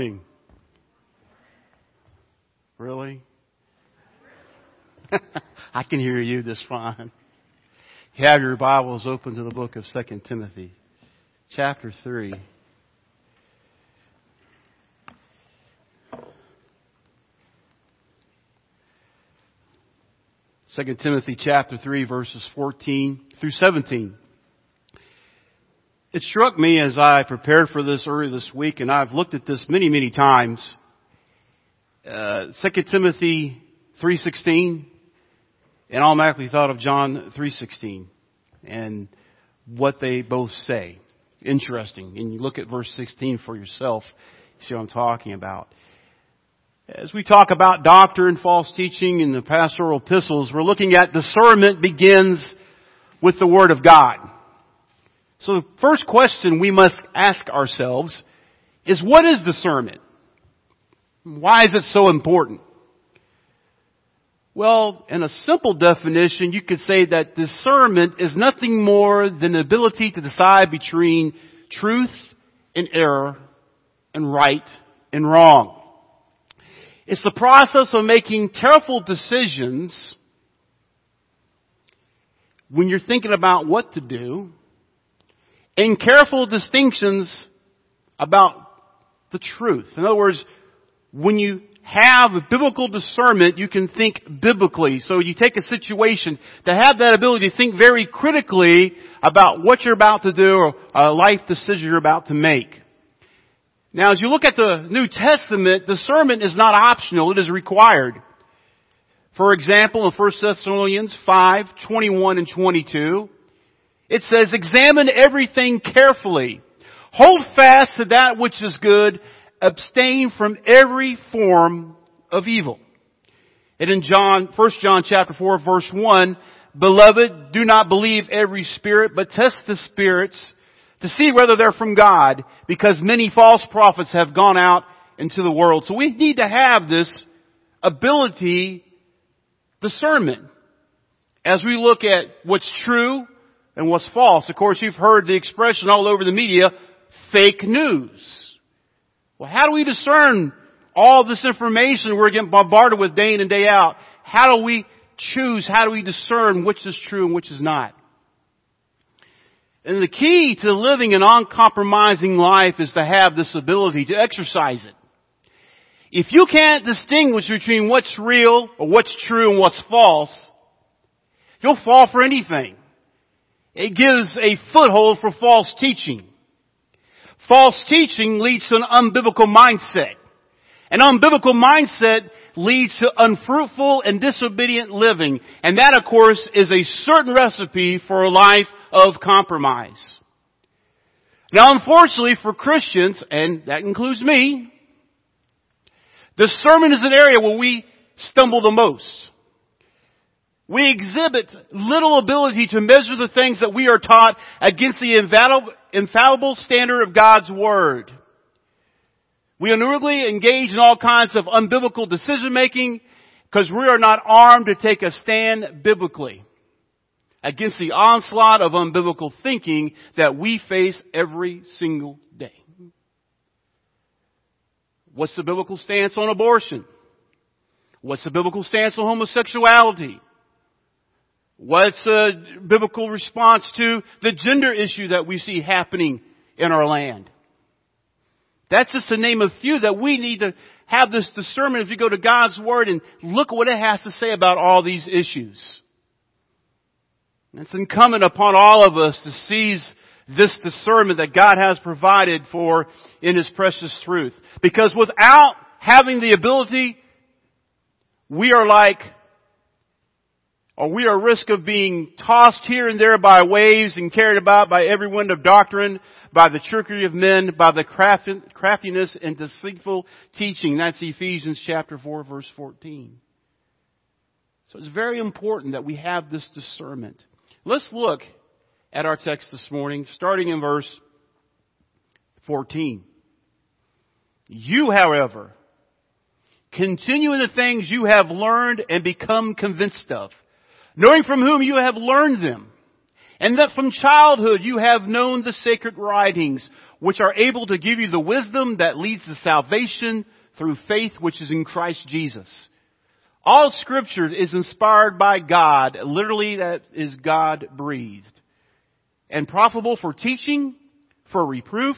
morning? Really? I can hear you this fine. Have your Bibles open to the book of 2 Timothy, chapter 3. Second Timothy chapter 3 verses 14 through 17. It struck me as I prepared for this earlier this week, and I've looked at this many, many times. Uh, 2 Timothy 3.16, and automatically thought of John 3.16, and what they both say. Interesting. And you look at verse 16 for yourself, you see what I'm talking about. As we talk about doctrine, false teaching, in the pastoral epistles, we're looking at discernment begins with the Word of God. So the first question we must ask ourselves is what is discernment? Why is it so important? Well, in a simple definition, you could say that discernment is nothing more than the ability to decide between truth and error and right and wrong. It's the process of making careful decisions when you're thinking about what to do and careful distinctions about the truth. In other words, when you have biblical discernment, you can think biblically. So you take a situation to have that ability to think very critically about what you're about to do or a life decision you're about to make. Now as you look at the New Testament, discernment is not optional, it is required. For example, in 1 Thessalonians 5, 21 and 22, it says, examine everything carefully. Hold fast to that which is good. Abstain from every form of evil. And in John, 1 John chapter 4 verse 1, Beloved, do not believe every spirit, but test the spirits to see whether they're from God, because many false prophets have gone out into the world. So we need to have this ability, discernment, as we look at what's true and what's false. Of course, you've heard the expression all over the media, fake news. Well, how do we discern all this information we're getting bombarded with day in and day out? How do we choose? How do we discern which is true and which is not? And the key to living an uncompromising life is to have this ability to exercise it. If you can't distinguish between what's real or what's true and what's false, you'll fall for anything. It gives a foothold for false teaching. False teaching leads to an unbiblical mindset. An unbiblical mindset leads to unfruitful and disobedient living. And that, of course, is a certain recipe for a life of compromise. Now, unfortunately for Christians, and that includes me, the sermon is an area where we stumble the most. We exhibit little ability to measure the things that we are taught against the infallible standard of God's Word. We unwillingly engage in all kinds of unbiblical decision making because we are not armed to take a stand biblically against the onslaught of unbiblical thinking that we face every single day. What's the biblical stance on abortion? What's the biblical stance on homosexuality? What's a biblical response to the gender issue that we see happening in our land? That's just to name a few that we need to have this discernment if you go to God's Word and look what it has to say about all these issues. It's incumbent upon all of us to seize this discernment that God has provided for in His precious truth. Because without having the ability, we are like or we are at risk of being tossed here and there by waves and carried about by every wind of doctrine, by the trickery of men, by the craftiness and deceitful teaching. That's Ephesians chapter 4 verse 14. So it's very important that we have this discernment. Let's look at our text this morning, starting in verse 14. You, however, continue in the things you have learned and become convinced of knowing from whom you have learned them, and that from childhood you have known the sacred writings, which are able to give you the wisdom that leads to salvation through faith which is in Christ Jesus. All scripture is inspired by God. Literally, that is God breathed. And profitable for teaching, for reproof,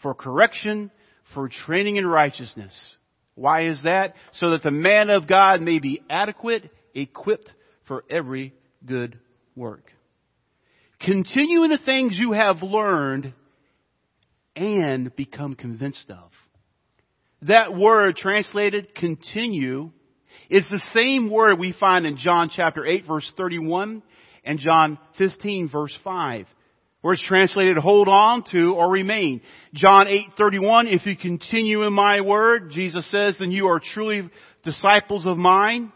for correction, for training in righteousness. Why is that? So that the man of God may be adequate, equipped for every good work. Continue in the things you have learned and become convinced of. That word translated continue is the same word we find in John chapter 8 verse 31 and John 15 verse 5 where it's translated hold on to or remain. John 8:31 if you continue in my word Jesus says then you are truly disciples of mine.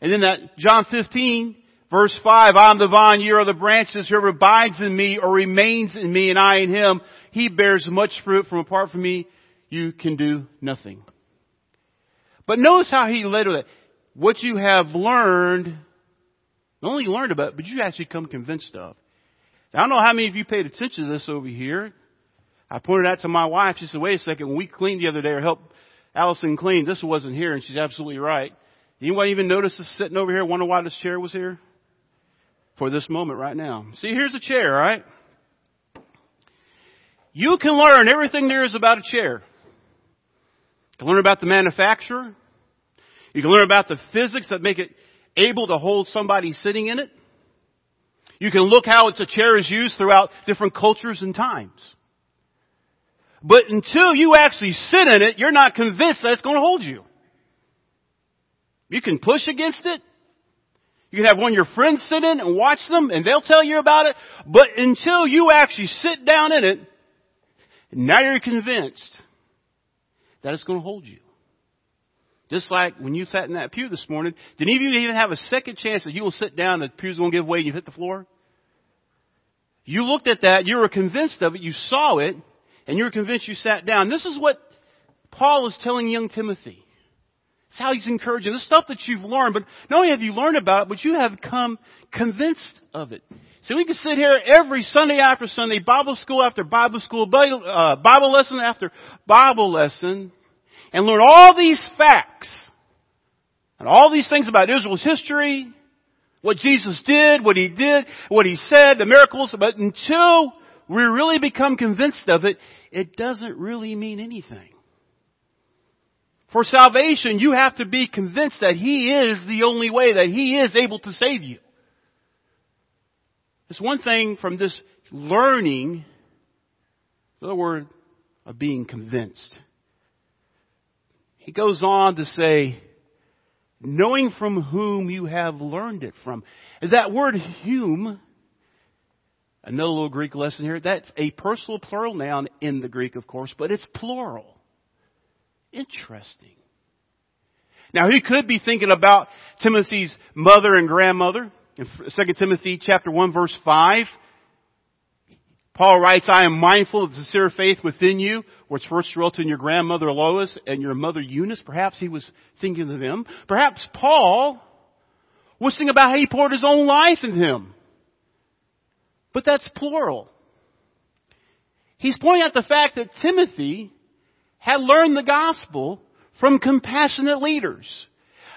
And then that John 15 verse 5 I'm the vine you are the branches whoever abides in me or remains in me and I in him he bears much fruit from apart from me you can do nothing. But notice how he led with it. What you have learned, not only learned about, but you actually come convinced of. Now, I don't know how many of you paid attention to this over here. I pointed out to my wife. She said, wait a second. When we cleaned the other day or helped Allison clean, this wasn't here. And she's absolutely right. Anyone even notice us sitting over here? Wonder why this chair was here? For this moment right now. See, here's a chair, right? You can learn everything there is about a chair. You can learn about the manufacturer. You can learn about the physics that make it able to hold somebody sitting in it. You can look how it's a chair is used throughout different cultures and times. But until you actually sit in it, you're not convinced that it's going to hold you. You can push against it. You can have one of your friends sit in and watch them and they'll tell you about it. But until you actually sit down in it, now you're convinced that it's going to hold you. Just like when you sat in that pew this morning, did any of you even have a second chance that you will sit down and the pew's going to give way and you hit the floor? You looked at that, you were convinced of it, you saw it, and you were convinced you sat down. This is what Paul is telling young Timothy. It's how he's encouraging. This stuff that you've learned, but not only have you learned about it, but you have come convinced of it. So we can sit here every Sunday after Sunday, Bible school after Bible school, uh, Bible lesson after Bible lesson, and learn all these facts and all these things about Israel's history, what Jesus did, what he did, what he said, the miracles, but until we really become convinced of it, it doesn't really mean anything. For salvation, you have to be convinced that He is the only way, that He is able to save you. It's one thing from this learning, the word of being convinced. He goes on to say, knowing from whom you have learned it from. Is that word whom, another little Greek lesson here, that's a personal plural noun in the Greek, of course, but it's plural. Interesting. Now he could be thinking about Timothy's mother and grandmother in 2 Timothy chapter 1 verse 5. Paul writes, I am mindful of the sincere faith within you, which first dwelt in your grandmother Lois and your mother Eunice. Perhaps he was thinking of them. Perhaps Paul was thinking about how he poured his own life in him. But that's plural. He's pointing out the fact that Timothy had learned the gospel from compassionate leaders.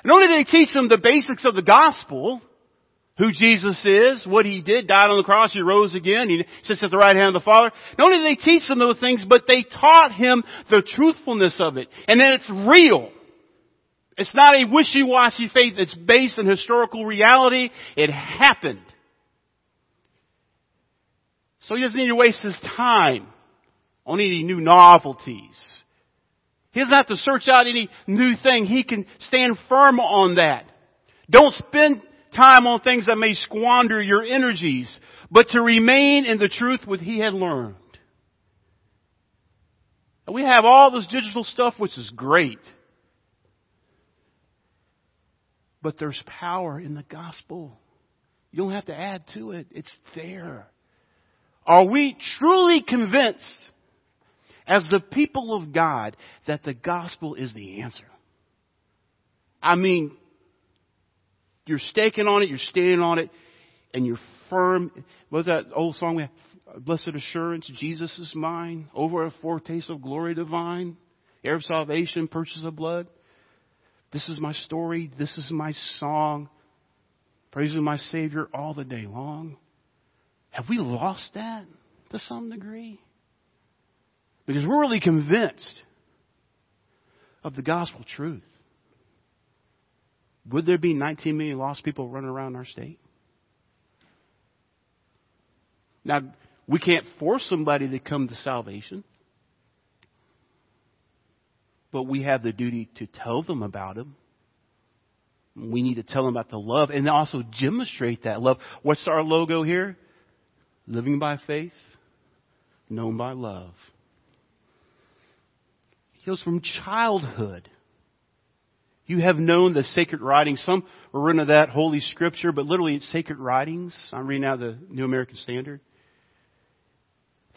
Not only did he teach them the basics of the gospel, who Jesus is, what He did, died on the cross, He rose again, He sits at the right hand of the Father. Not only did they teach them those things, but they taught Him the truthfulness of it. And that it's real. It's not a wishy-washy faith, it's based in historical reality. It happened. So he doesn't need to waste his time on any new novelties. He doesn't have to search out any new thing. He can stand firm on that. Don't spend time on things that may squander your energies, but to remain in the truth what he had learned. And we have all this digital stuff, which is great. But there's power in the gospel. You don't have to add to it. It's there. Are we truly convinced as the people of God that the gospel is the answer? I mean, you're staking on it, you're standing on it, and you're firm. What's that old song we blessed assurance, Jesus is mine, over a foretaste of glory divine, heir of salvation, purchase of blood. This is my story. This is my song. Praising my Savior all the day long. Have we lost that to some degree? Because we're really convinced of the gospel truth. Would there be 19 million lost people running around our state? Now, we can't force somebody to come to salvation. But we have the duty to tell them about Him. We need to tell them about the love and also demonstrate that love. What's our logo here? Living by faith, known by love. He goes from childhood. You have known the sacred writings. Some are written of that Holy Scripture, but literally it's sacred writings. I'm reading out the New American Standard.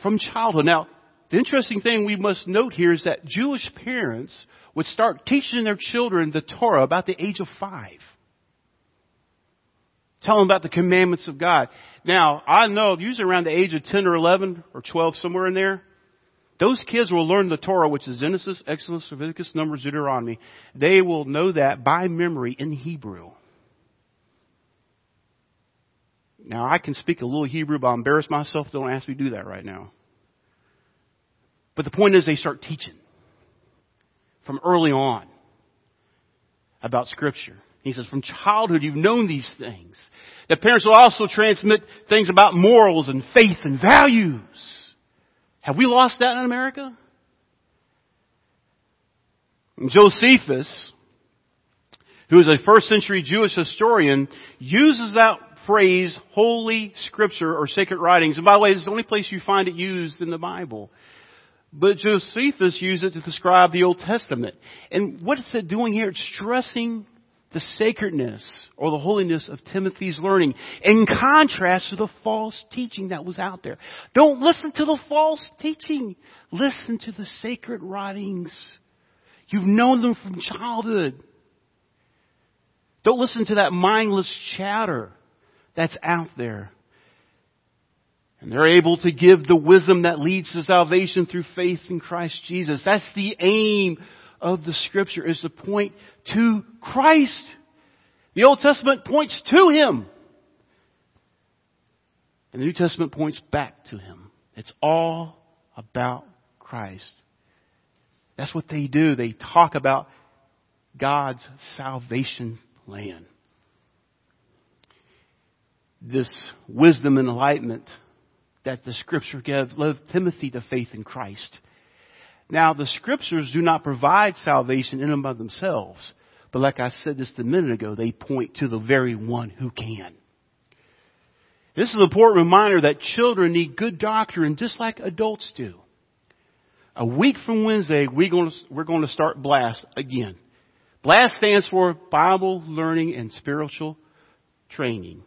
From childhood. Now, the interesting thing we must note here is that Jewish parents would start teaching their children the Torah about the age of five. Tell them about the commandments of God. Now, I know usually around the age of 10 or 11 or 12, somewhere in there, those kids will learn the Torah, which is Genesis, Exodus, Leviticus, Numbers, Deuteronomy. They will know that by memory in Hebrew. Now, I can speak a little Hebrew, but I'll embarrass myself. Don't ask me to do that right now. But the point is they start teaching from early on about Scripture. He says, from childhood you've known these things. The parents will also transmit things about morals and faith and values. Have we lost that in America? Josephus, who is a first century Jewish historian, uses that phrase, holy scripture or sacred writings. And by the way, it's the only place you find it used in the Bible. But Josephus used it to describe the Old Testament. And what is it doing here? It's stressing the sacredness or the holiness of Timothy's learning in contrast to the false teaching that was out there. Don't listen to the false teaching. Listen to the sacred writings. You've known them from childhood. Don't listen to that mindless chatter that's out there. And they're able to give the wisdom that leads to salvation through faith in Christ Jesus. That's the aim of the scripture is to point to Christ. The Old Testament points to Him. And the New Testament points back to Him. It's all about Christ. That's what they do. They talk about God's salvation plan. This wisdom and enlightenment that the scripture gives led Timothy to faith in Christ. Now, the scriptures do not provide salvation in and of themselves, but like I said just a minute ago, they point to the very one who can. This is an important reminder that children need good doctrine just like adults do. A week from Wednesday, we're going to, we're going to start BLAST again. BLAST stands for Bible Learning and Spiritual Training.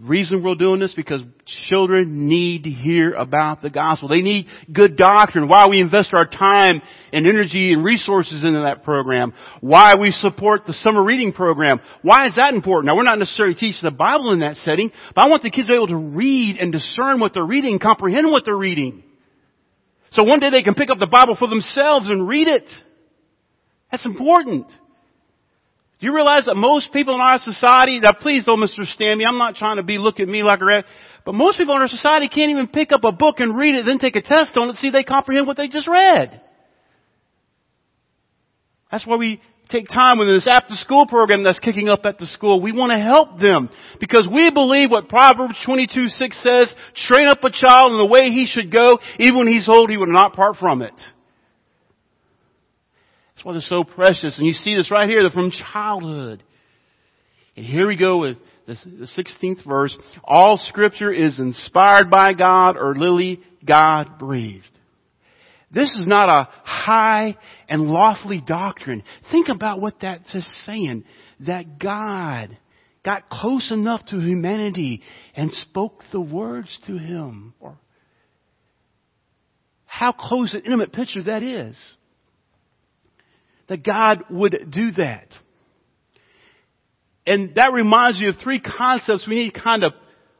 Reason we're doing this because children need to hear about the gospel. They need good doctrine. Why we invest our time and energy and resources into that program. Why we support the summer reading program. Why is that important? Now we're not necessarily teaching the Bible in that setting, but I want the kids to be able to read and discern what they're reading, comprehend what they're reading. So one day they can pick up the Bible for themselves and read it. That's important. Do you realize that most people in our society, now please don't misunderstand me, I'm not trying to be, look at me like a rat, but most people in our society can't even pick up a book and read it, then take a test on it, see they comprehend what they just read. That's why we take time with this after school program that's kicking up at the school. We want to help them because we believe what Proverbs 22, 6 says, train up a child in the way he should go, even when he's old, he will not part from it. That's why they're so precious. And you see this right here, they're from childhood. And here we go with the 16th verse. All scripture is inspired by God or literally God breathed. This is not a high and lofty doctrine. Think about what that's just saying. That God got close enough to humanity and spoke the words to him. Or how close an intimate picture that is that God would do that. And that reminds me of three concepts we need to kind of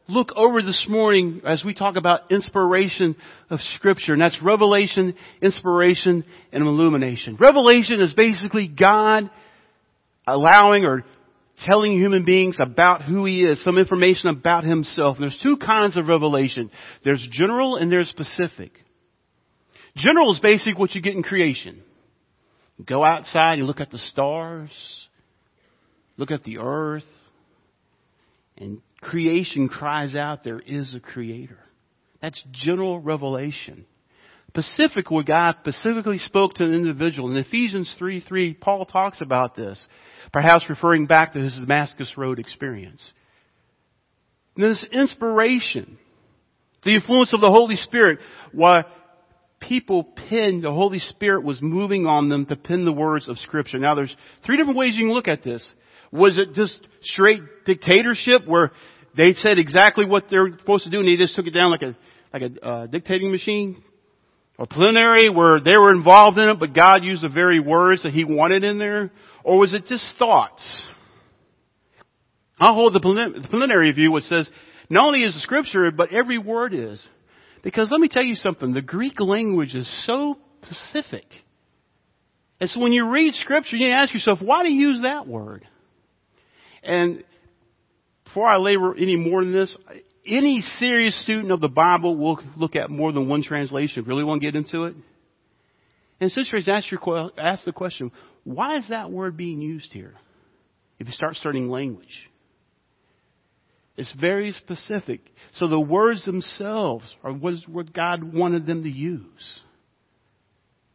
look over this morning as we talk about inspiration of Scripture, and that's revelation, inspiration, and illumination. Revelation is basically God allowing or telling human beings about who He is, some information about Himself. And there's two kinds of revelation. There's general and there's specific. General is basically what you get in creation. Go outside, you look at the stars, look at the earth, and creation cries out, there is a creator. That's general revelation. Specific, where God specifically spoke to an individual. In Ephesians 3 3, Paul talks about this, perhaps referring back to his Damascus Road experience. And this inspiration, the influence of the Holy Spirit, why people penned, the Holy Spirit was moving on them to pin the words of Scripture. Now there's three different ways you can look at this. Was it just straight dictatorship where they said exactly what they're supposed to do and they just took it down like a, like a uh, dictating machine? Or plenary where they were involved in it but God used the very words that He wanted in there? Or was it just thoughts? I'll hold the plenary view which says not only is the scripture, but every word is. Because let me tell you something, the Greek language is so specific. And so when you read scripture, you ask yourself, why do you use that word? And before I labor any more than this, any serious student of the Bible will look at more than one translation. Really want to get into it? And sisters, ask, your, ask the question, why is that word being used here? If you start studying language. It's very specific. So the words themselves are what God wanted them to use.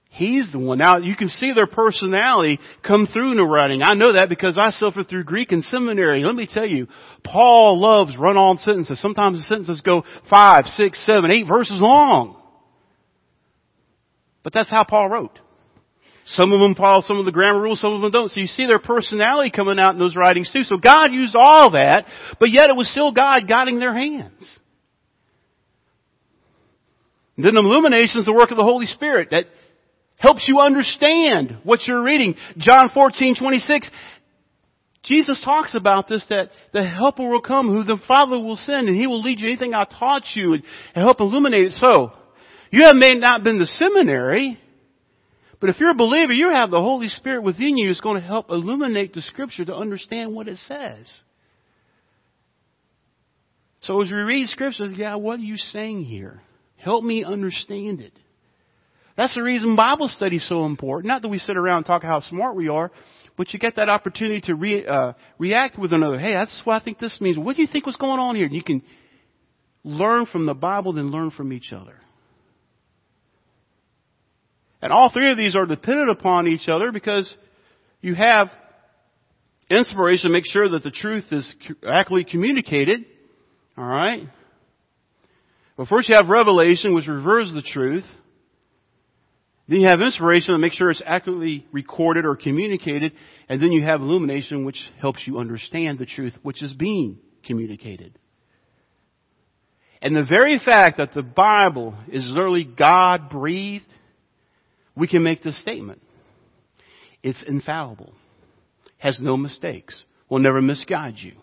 He's the one. Now you can see their personality come through in the writing. I know that because I suffered through Greek in seminary. Let me tell you, Paul loves run-on sentences. Sometimes the sentences go five, six, seven, eight verses long. But that's how Paul wrote. Some of them follow some of the grammar rules, some of them don't. So you see their personality coming out in those writings too. So God used all that, but yet it was still God guiding their hands. And then illumination is the work of the Holy Spirit that helps you understand what you're reading. John 14, 26, Jesus talks about this, that the helper will come who the Father will send and He will lead you anything I taught you and, and help illuminate it. So, you have may not been to seminary, but if you're a believer, you have the Holy Spirit within you who's going to help illuminate the Scripture to understand what it says. So as we read Scripture, yeah, what are you saying here? Help me understand it. That's the reason Bible study is so important. Not that we sit around and talk how smart we are, but you get that opportunity to re, uh, react with another. Hey, that's what I think this means. What do you think was going on here? And you can learn from the Bible, then learn from each other. And all three of these are dependent upon each other because you have inspiration to make sure that the truth is accurately communicated. All right? Well, first you have revelation, which reveals the truth. Then you have inspiration to make sure it's accurately recorded or communicated. And then you have illumination, which helps you understand the truth, which is being communicated. And the very fact that the Bible is literally God breathed we can make this statement. It's infallible, has no mistakes, will never misguide you.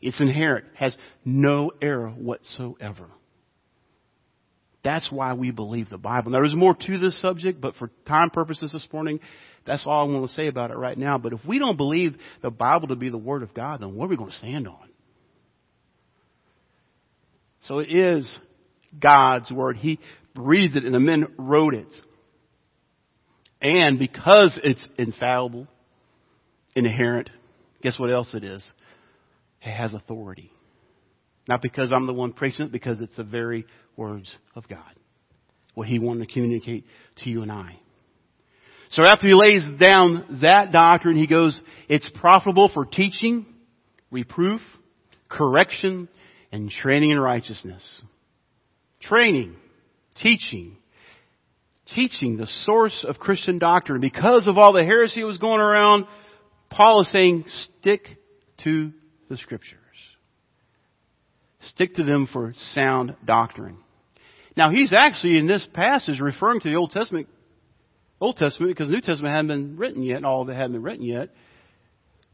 It's inerrant, has no error whatsoever. That's why we believe the Bible. Now, there's more to this subject, but for time purposes this morning, that's all I want to say about it right now. But if we don't believe the Bible to be the Word of God, then what are we going to stand on? So it is God's Word. He breathed it and the men wrote it. And because it's infallible, inerrant, guess what else it is? It has authority. Not because I'm the one preaching it, because it's the very words of God. What He wanted to communicate to you and I. So after He lays down that doctrine, He goes, it's profitable for teaching, reproof, correction, and training in righteousness. Training, teaching, teaching, the source of Christian doctrine. Because of all the heresy that was going around, Paul is saying, stick to the scriptures. Stick to them for sound doctrine. Now he's actually in this passage referring to the Old Testament, Old Testament because the New Testament hadn't been written yet, all of it hadn't been written yet.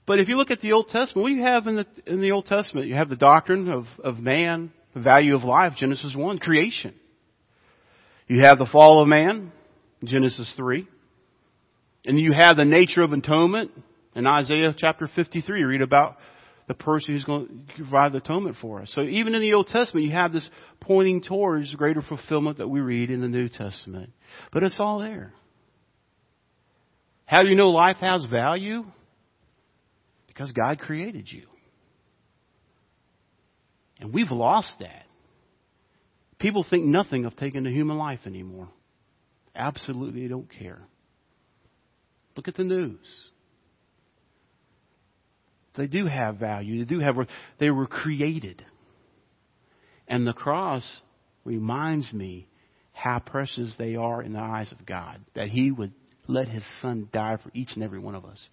But if you look at the Old Testament, what do you have in the, in the Old Testament? You have the doctrine of, of man, the value of life, Genesis 1, creation. You have the fall of man, Genesis 3. And you have the nature of atonement in Isaiah chapter 53. You read about the person who's going to provide the atonement for us. So even in the Old Testament, you have this pointing towards greater fulfillment that we read in the New Testament. But it's all there. How do you know life has value? Because God created you. And we've lost that. People think nothing of taking a human life anymore. Absolutely they don't care. Look at the news. They do have value. They do have, they were created. And the cross reminds me how precious they are in the eyes of God. That He would let His Son die for each and every one of us.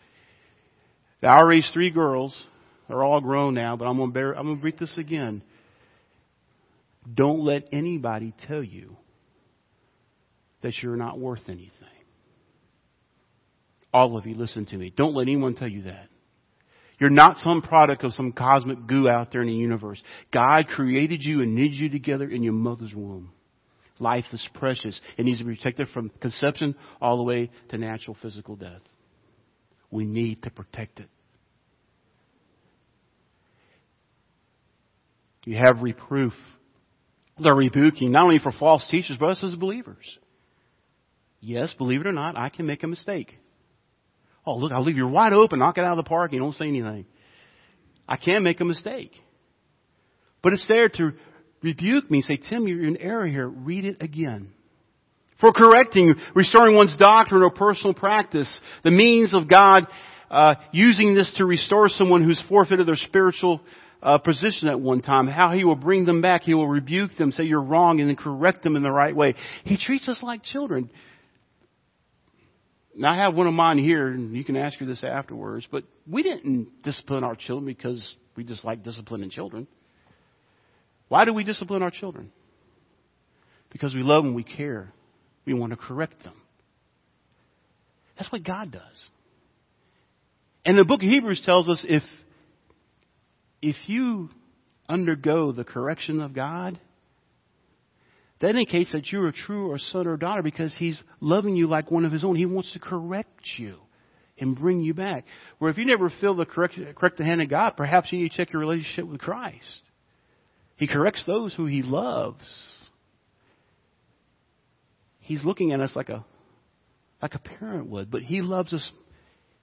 Now, I raised three girls. They're all grown now, but I'm going to I'm going to read this again. Don't let anybody tell you that you're not worth anything. All of you, listen to me. Don't let anyone tell you that. You're not some product of some cosmic goo out there in the universe. God created you and knit you together in your mother's womb. Life is precious. It needs to be protected from conception all the way to natural physical death. We need to protect it. You have reproof. The rebuking, not only for false teachers, but us as believers. Yes, believe it or not, I can make a mistake. Oh, look, I'll leave you wide open, knock it out of the park, you don't say anything. I can make a mistake. But it's there to rebuke me, say, Tim, you're in error here. Read it again. For correcting, restoring one's doctrine or personal practice, the means of God uh, using this to restore someone who's forfeited their spiritual uh, position at one time, how He will bring them back, He will rebuke them, say you're wrong, and then correct them in the right way. He treats us like children. Now I have one of mine here, and you can ask her this afterwards, but we didn't discipline our children because we just like disciplining children. Why do we discipline our children? Because we love them, we care. We want to correct them. That's what God does. And the book of Hebrews tells us if, if you undergo the correction of God, that indicates that you're a true or son or daughter because he's loving you like one of his own. He wants to correct you and bring you back. Where if you never feel the correct, correct the hand of God, perhaps you need to check your relationship with Christ. He corrects those who he loves. He's looking at us like a like a parent would, but he loves us.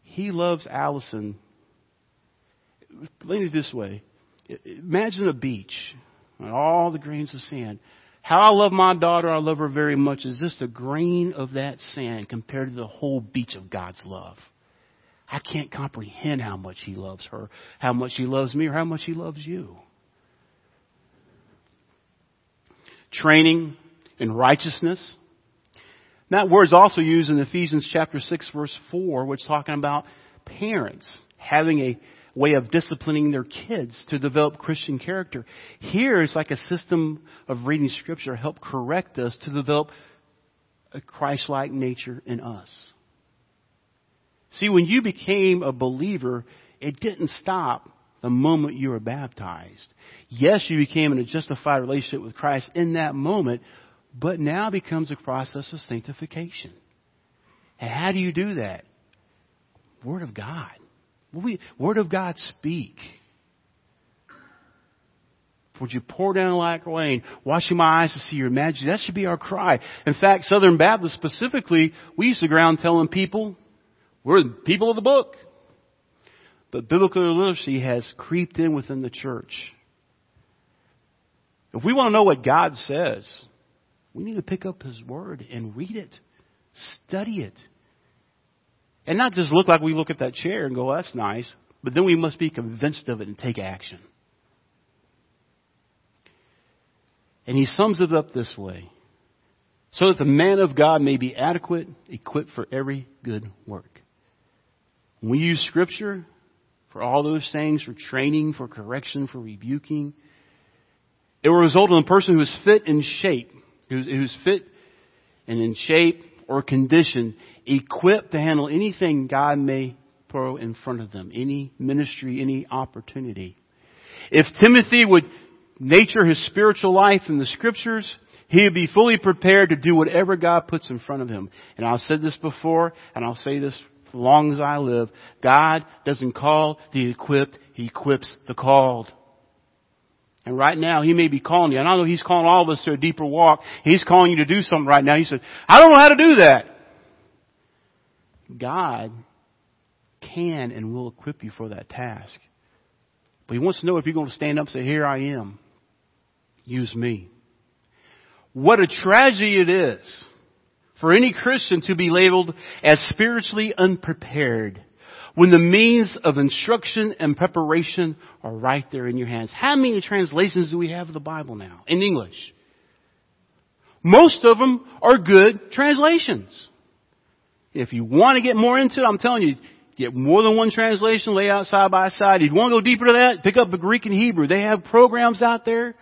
He loves Allison. Let it this way: Imagine a beach and all the grains of sand. How I love my daughter, I love her very much, is just a grain of that sand compared to the whole beach of God's love. I can't comprehend how much He loves her, how much He loves me, or how much He loves you. Training in righteousness. That word is also used in Ephesians chapter 6 verse 4, which is talking about parents having a way of disciplining their kids to develop Christian character. Here it's like a system of reading scripture help correct us to develop a Christ-like nature in us. See, when you became a believer, it didn't stop the moment you were baptized. Yes, you became in a justified relationship with Christ in that moment, but now becomes a process of sanctification. And how do you do that? Word of God. We, Word of God speak. Would you pour down like rain, washing my eyes to see your majesty? That should be our cry. In fact, Southern Baptists specifically, we used to ground telling people, we're the people of the book. But biblical illiteracy has creeped in within the church. If we want to know what God says, we need to pick up His Word and read it, study it, and not just look like we look at that chair and go, that's nice, but then we must be convinced of it and take action. And he sums it up this way so that the man of God may be adequate, equipped for every good work. We use Scripture for all those things, for training, for correction, for rebuking, it will result in a person who is fit in shape, who's, who's fit and in shape or condition equipped to handle anything God may throw in front of them, any ministry, any opportunity. If Timothy would nature his spiritual life in the scriptures, he would be fully prepared to do whatever God puts in front of him. And I've said this before, and I'll say this as long as I live. God doesn't call the equipped, He equips the called. And right now, He may be calling you. And I know He's calling all of us to a deeper walk. He's calling you to do something right now. He said, I don't know how to do that. God can and will equip you for that task. But He wants to know if you're going to stand up and say, here I am. Use me. What a tragedy it is for any Christian to be labeled as spiritually unprepared when the means of instruction and preparation are right there in your hands. How many translations do we have of the Bible now in English? Most of them are good translations. If you want to get more into it, I'm telling you, get more than one translation, lay out side by side. If you want to go deeper to that, pick up the Greek and Hebrew. They have programs out there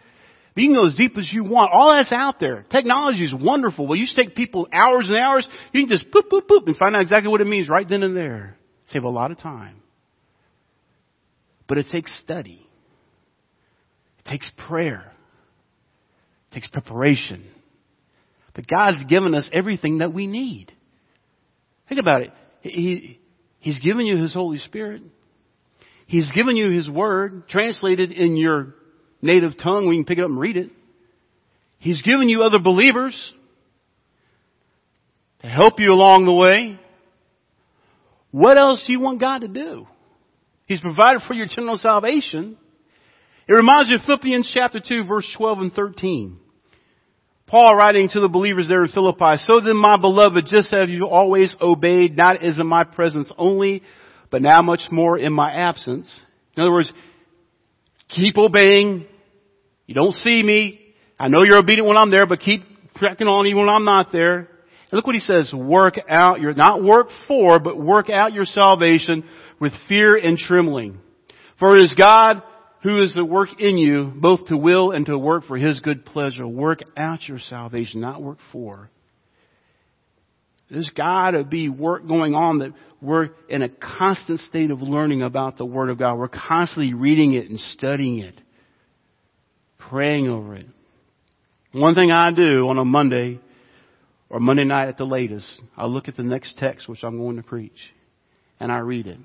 you can go as deep as you want. All that's out there. Technology is wonderful. Well, you take people hours and hours, you can just boop, boop, boop and find out exactly what it means right then and there. Save a lot of time. But it takes study. It takes prayer. It takes preparation. But God's given us everything that we need. Think about it. He, he's given you His Holy Spirit. He's given you His Word translated in your native tongue, we can pick it up and read it. He's given you other believers to help you along the way. What else do you want God to do? He's provided for your eternal salvation. It reminds you of Philippians chapter 2 verse 12 and 13. Paul writing to the believers there in Philippi, So then my beloved, just as you always obeyed, not as in my presence only, but now much more in my absence. In other words, keep obeying, you don't see me. I know you're obedient when I'm there, but keep checking on even when I'm not there. Look what he says, work out your, not work for, but work out your salvation with fear and trembling. For it is God who is at work in you, both to will and to work for His good pleasure. Work out your salvation, not work for. There's gotta be work going on that we're in a constant state of learning about the Word of God. We're constantly reading it and studying it praying over it. One thing I do on a Monday or Monday night at the latest, I look at the next text which I'm going to preach and I read it.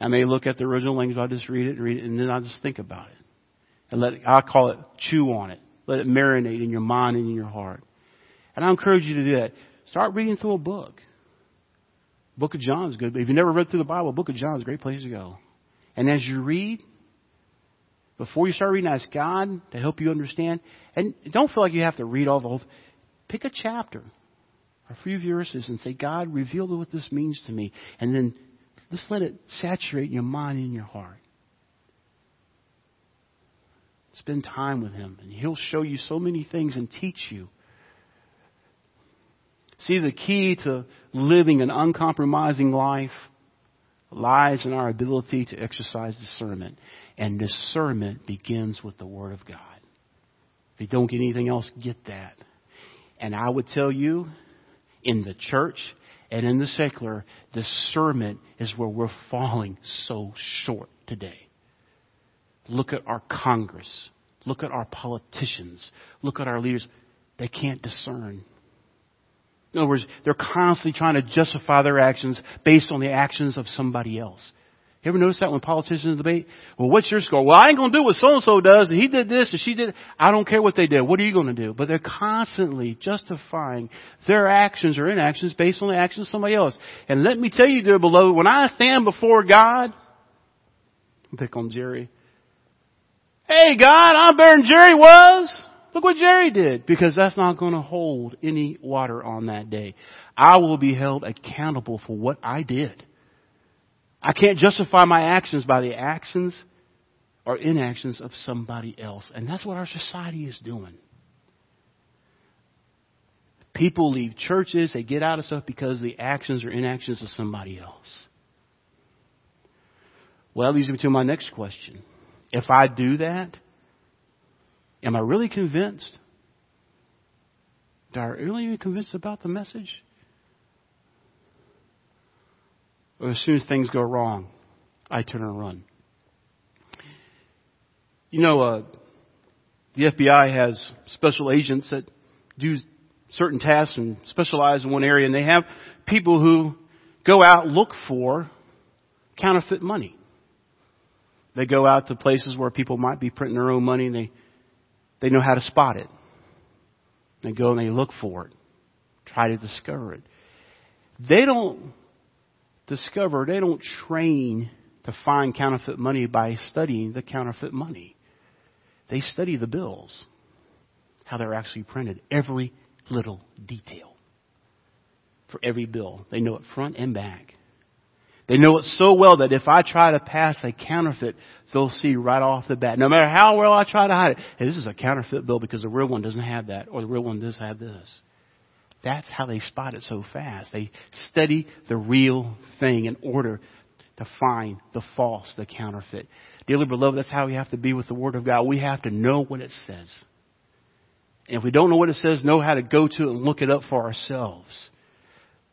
I may look at the original language, I just read it and read it and then I just think about it. And let it, I call it chew on it. Let it marinate in your mind and in your heart. And I encourage you to do that. Start reading through a book. Book of John is good, but if you've never read through the Bible, Book of John is a great place to go. And as you read, before you start reading, ask God to help you understand. And don't feel like you have to read all the whole. Pick a chapter, a few verses, and say, God, reveal what this means to me. And then just let it saturate your mind and your heart. Spend time with Him, and He'll show you so many things and teach you. See, the key to living an uncompromising life lies in our ability to exercise discernment. And discernment begins with the Word of God. If you don't get anything else, get that. And I would tell you, in the church and in the secular, discernment is where we're falling so short today. Look at our Congress. Look at our politicians. Look at our leaders. They can't discern. In other words, they're constantly trying to justify their actions based on the actions of somebody else. You ever notice that when politicians debate? Well, what's your score? Well, I ain't gonna do what so-and-so does, and he did this, and she did, I don't care what they did. What are you gonna do? But they're constantly justifying their actions or inactions based on the actions of somebody else. And let me tell you, dear beloved, when I stand before God, pick on Jerry. Hey God, I'm better than Jerry was. Look what Jerry did. Because that's not going to hold any water on that day. I will be held accountable for what I did. I can't justify my actions by the actions or inactions of somebody else. And that's what our society is doing. People leave churches, they get out of stuff because the actions or inactions of somebody else. Well, that leads me to my next question. If I do that, am I really convinced? Are I really convinced about the message? Or as soon as things go wrong, I turn and run. You know, uh, the FBI has special agents that do certain tasks and specialize in one area, and they have people who go out look for counterfeit money. They go out to places where people might be printing their own money, and they they know how to spot it. They go and they look for it, try to discover it. They don't discover, they don't train to find counterfeit money by studying the counterfeit money. They study the bills, how they're actually printed, every little detail for every bill. They know it front and back. They know it so well that if I try to pass a counterfeit, they'll see right off the bat. No matter how well I try to hide it, hey, this is a counterfeit bill because the real one doesn't have that, or the real one does have this. That's how they spot it so fast. They study the real thing in order to find the false, the counterfeit. Dearly beloved, that's how we have to be with the Word of God. We have to know what it says. And if we don't know what it says, know how to go to it and look it up for ourselves.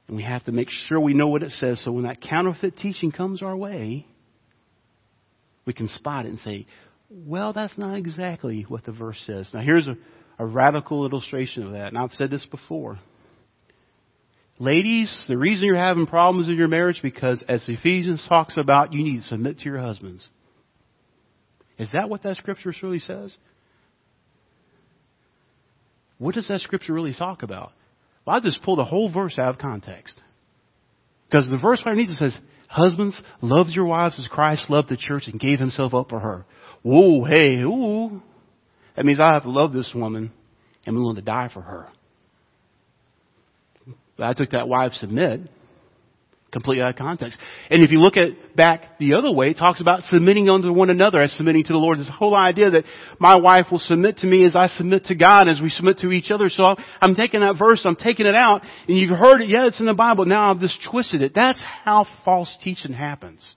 And we have to make sure we know what it says so when that counterfeit teaching comes our way, we can spot it and say, well, that's not exactly what the verse says. Now, here's a, a radical illustration of that. And I've said this before. Ladies, the reason you're having problems in your marriage because as Ephesians talks about, you need to submit to your husbands. Is that what that scripture really says? What does that scripture really talk about? Well, I just pulled the whole verse out of context. Because the verse right underneath it says, Husbands, love your wives as Christ loved the church and gave himself up for her. Whoa, hey, ooh. That means I have to love this woman and willing to die for her. But I took that wife submit completely out of context. And if you look at back the other way, it talks about submitting unto one another as submitting to the Lord. This whole idea that my wife will submit to me as I submit to God, as we submit to each other. So I'm taking that verse, I'm taking it out, and you've heard it, yeah, it's in the Bible, now I've just twisted it. That's how false teaching happens.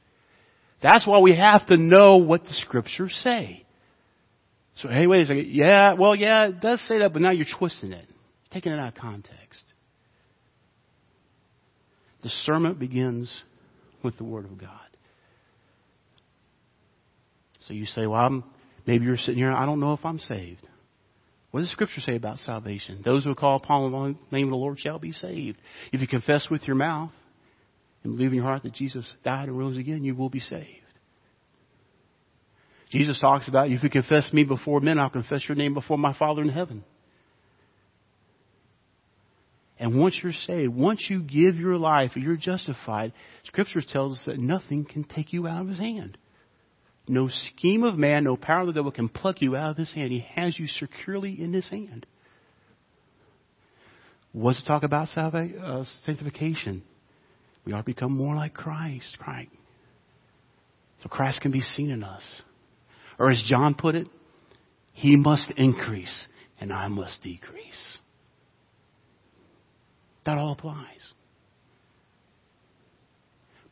That's why we have to know what the scriptures say. So, hey, wait a second. Yeah, well, yeah, it does say that, but now you're twisting it. Taking it out of context. Discernment begins with the Word of God. So you say, well, I'm, maybe you're sitting here, I don't know if I'm saved. What does Scripture say about salvation? Those who call upon the name of the Lord shall be saved. If you confess with your mouth and believe in your heart that Jesus died and rose again, you will be saved. Jesus talks about, if you confess me before men, I'll confess your name before my Father in heaven. And once you're saved, once you give your life, you're justified, Scripture tells us that nothing can take you out of His hand. No scheme of man, no power of the devil can pluck you out of His hand. He has you securely in His hand. What's it talk about salvation, uh, sanctification? We are become more like Christ, right? So Christ can be seen in us. Or as John put it, He must increase and I must decrease. That all applies.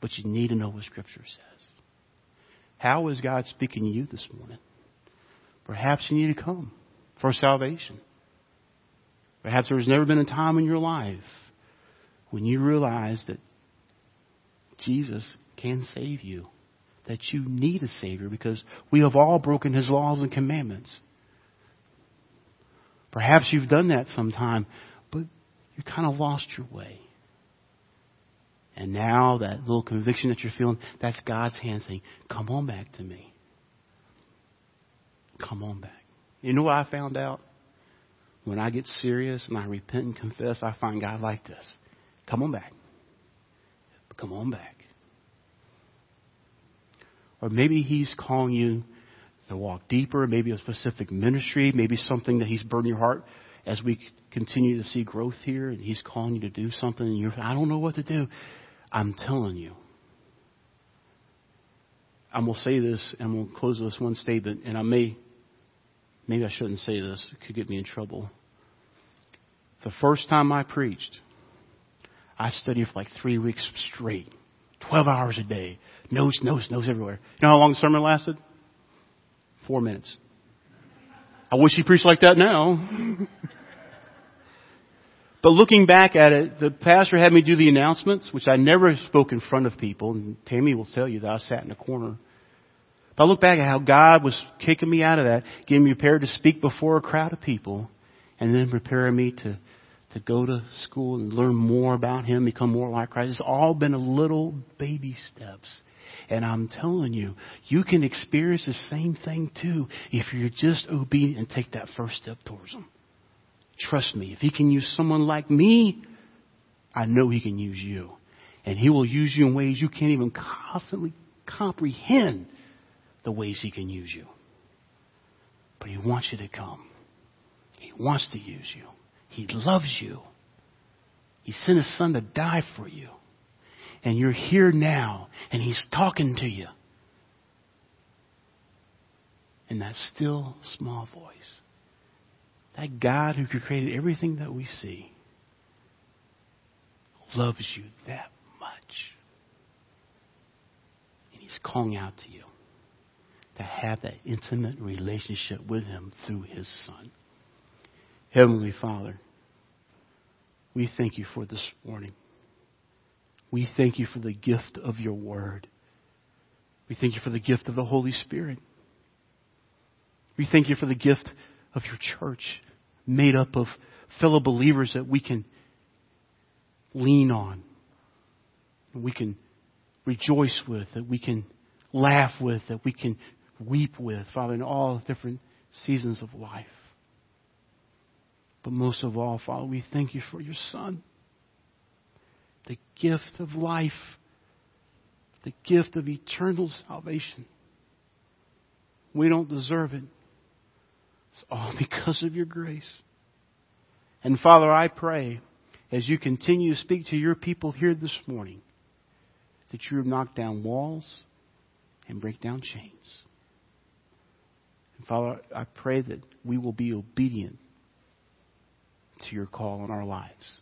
But you need to know what Scripture says. How is God speaking to you this morning? Perhaps you need to come for salvation. Perhaps there's never been a time in your life when you realize that Jesus can save you, that you need a Savior because we have all broken His laws and commandments. Perhaps you've done that sometime, you kind of lost your way. And now that little conviction that you're feeling, that's God's hand saying, come on back to me. Come on back. You know what I found out? When I get serious and I repent and confess, I find God like this. Come on back. Come on back. Or maybe He's calling you to walk deeper, maybe a specific ministry, maybe something that He's burning your heart as we continue to see growth here and He's calling you to do something and you're, I don't know what to do. I'm telling you. I'm going to say this and we'll close with this one statement and I may, maybe I shouldn't say this. It could get me in trouble. The first time I preached, I studied for like three weeks straight. 12 hours a day. Notes, notes, notes everywhere. You know how long the sermon lasted? Four minutes. I wish he preached like that now. But looking back at it, the pastor had me do the announcements, which I never spoke in front of people. And Tammy will tell you that I sat in a corner. But I look back at how God was kicking me out of that, getting me prepared to speak before a crowd of people, and then preparing me to, to go to school and learn more about Him, become more like Christ. It's all been a little baby steps. And I'm telling you, you can experience the same thing too if you're just obedient and take that first step towards Him. Trust me, if He can use someone like me, I know He can use you. And He will use you in ways you can't even constantly comprehend the ways He can use you. But He wants you to come. He wants to use you. He loves you. He sent His Son to die for you. And you're here now, and He's talking to you. In that still, small voice. That God who created everything that we see loves you that much. And He's calling out to you to have that intimate relationship with Him through His Son. Heavenly Father, we thank you for this morning. We thank you for the gift of your Word. We thank you for the gift of the Holy Spirit. We thank you for the gift of your church made up of fellow believers that we can lean on, we can rejoice with, that we can laugh with, that we can weep with, Father, in all different seasons of life. But most of all, Father, we thank you for your Son, the gift of life, the gift of eternal salvation. We don't deserve it. It's all because of your grace. And Father, I pray as you continue to speak to your people here this morning that you would knock down walls and break down chains. And Father, I pray that we will be obedient to your call in our lives.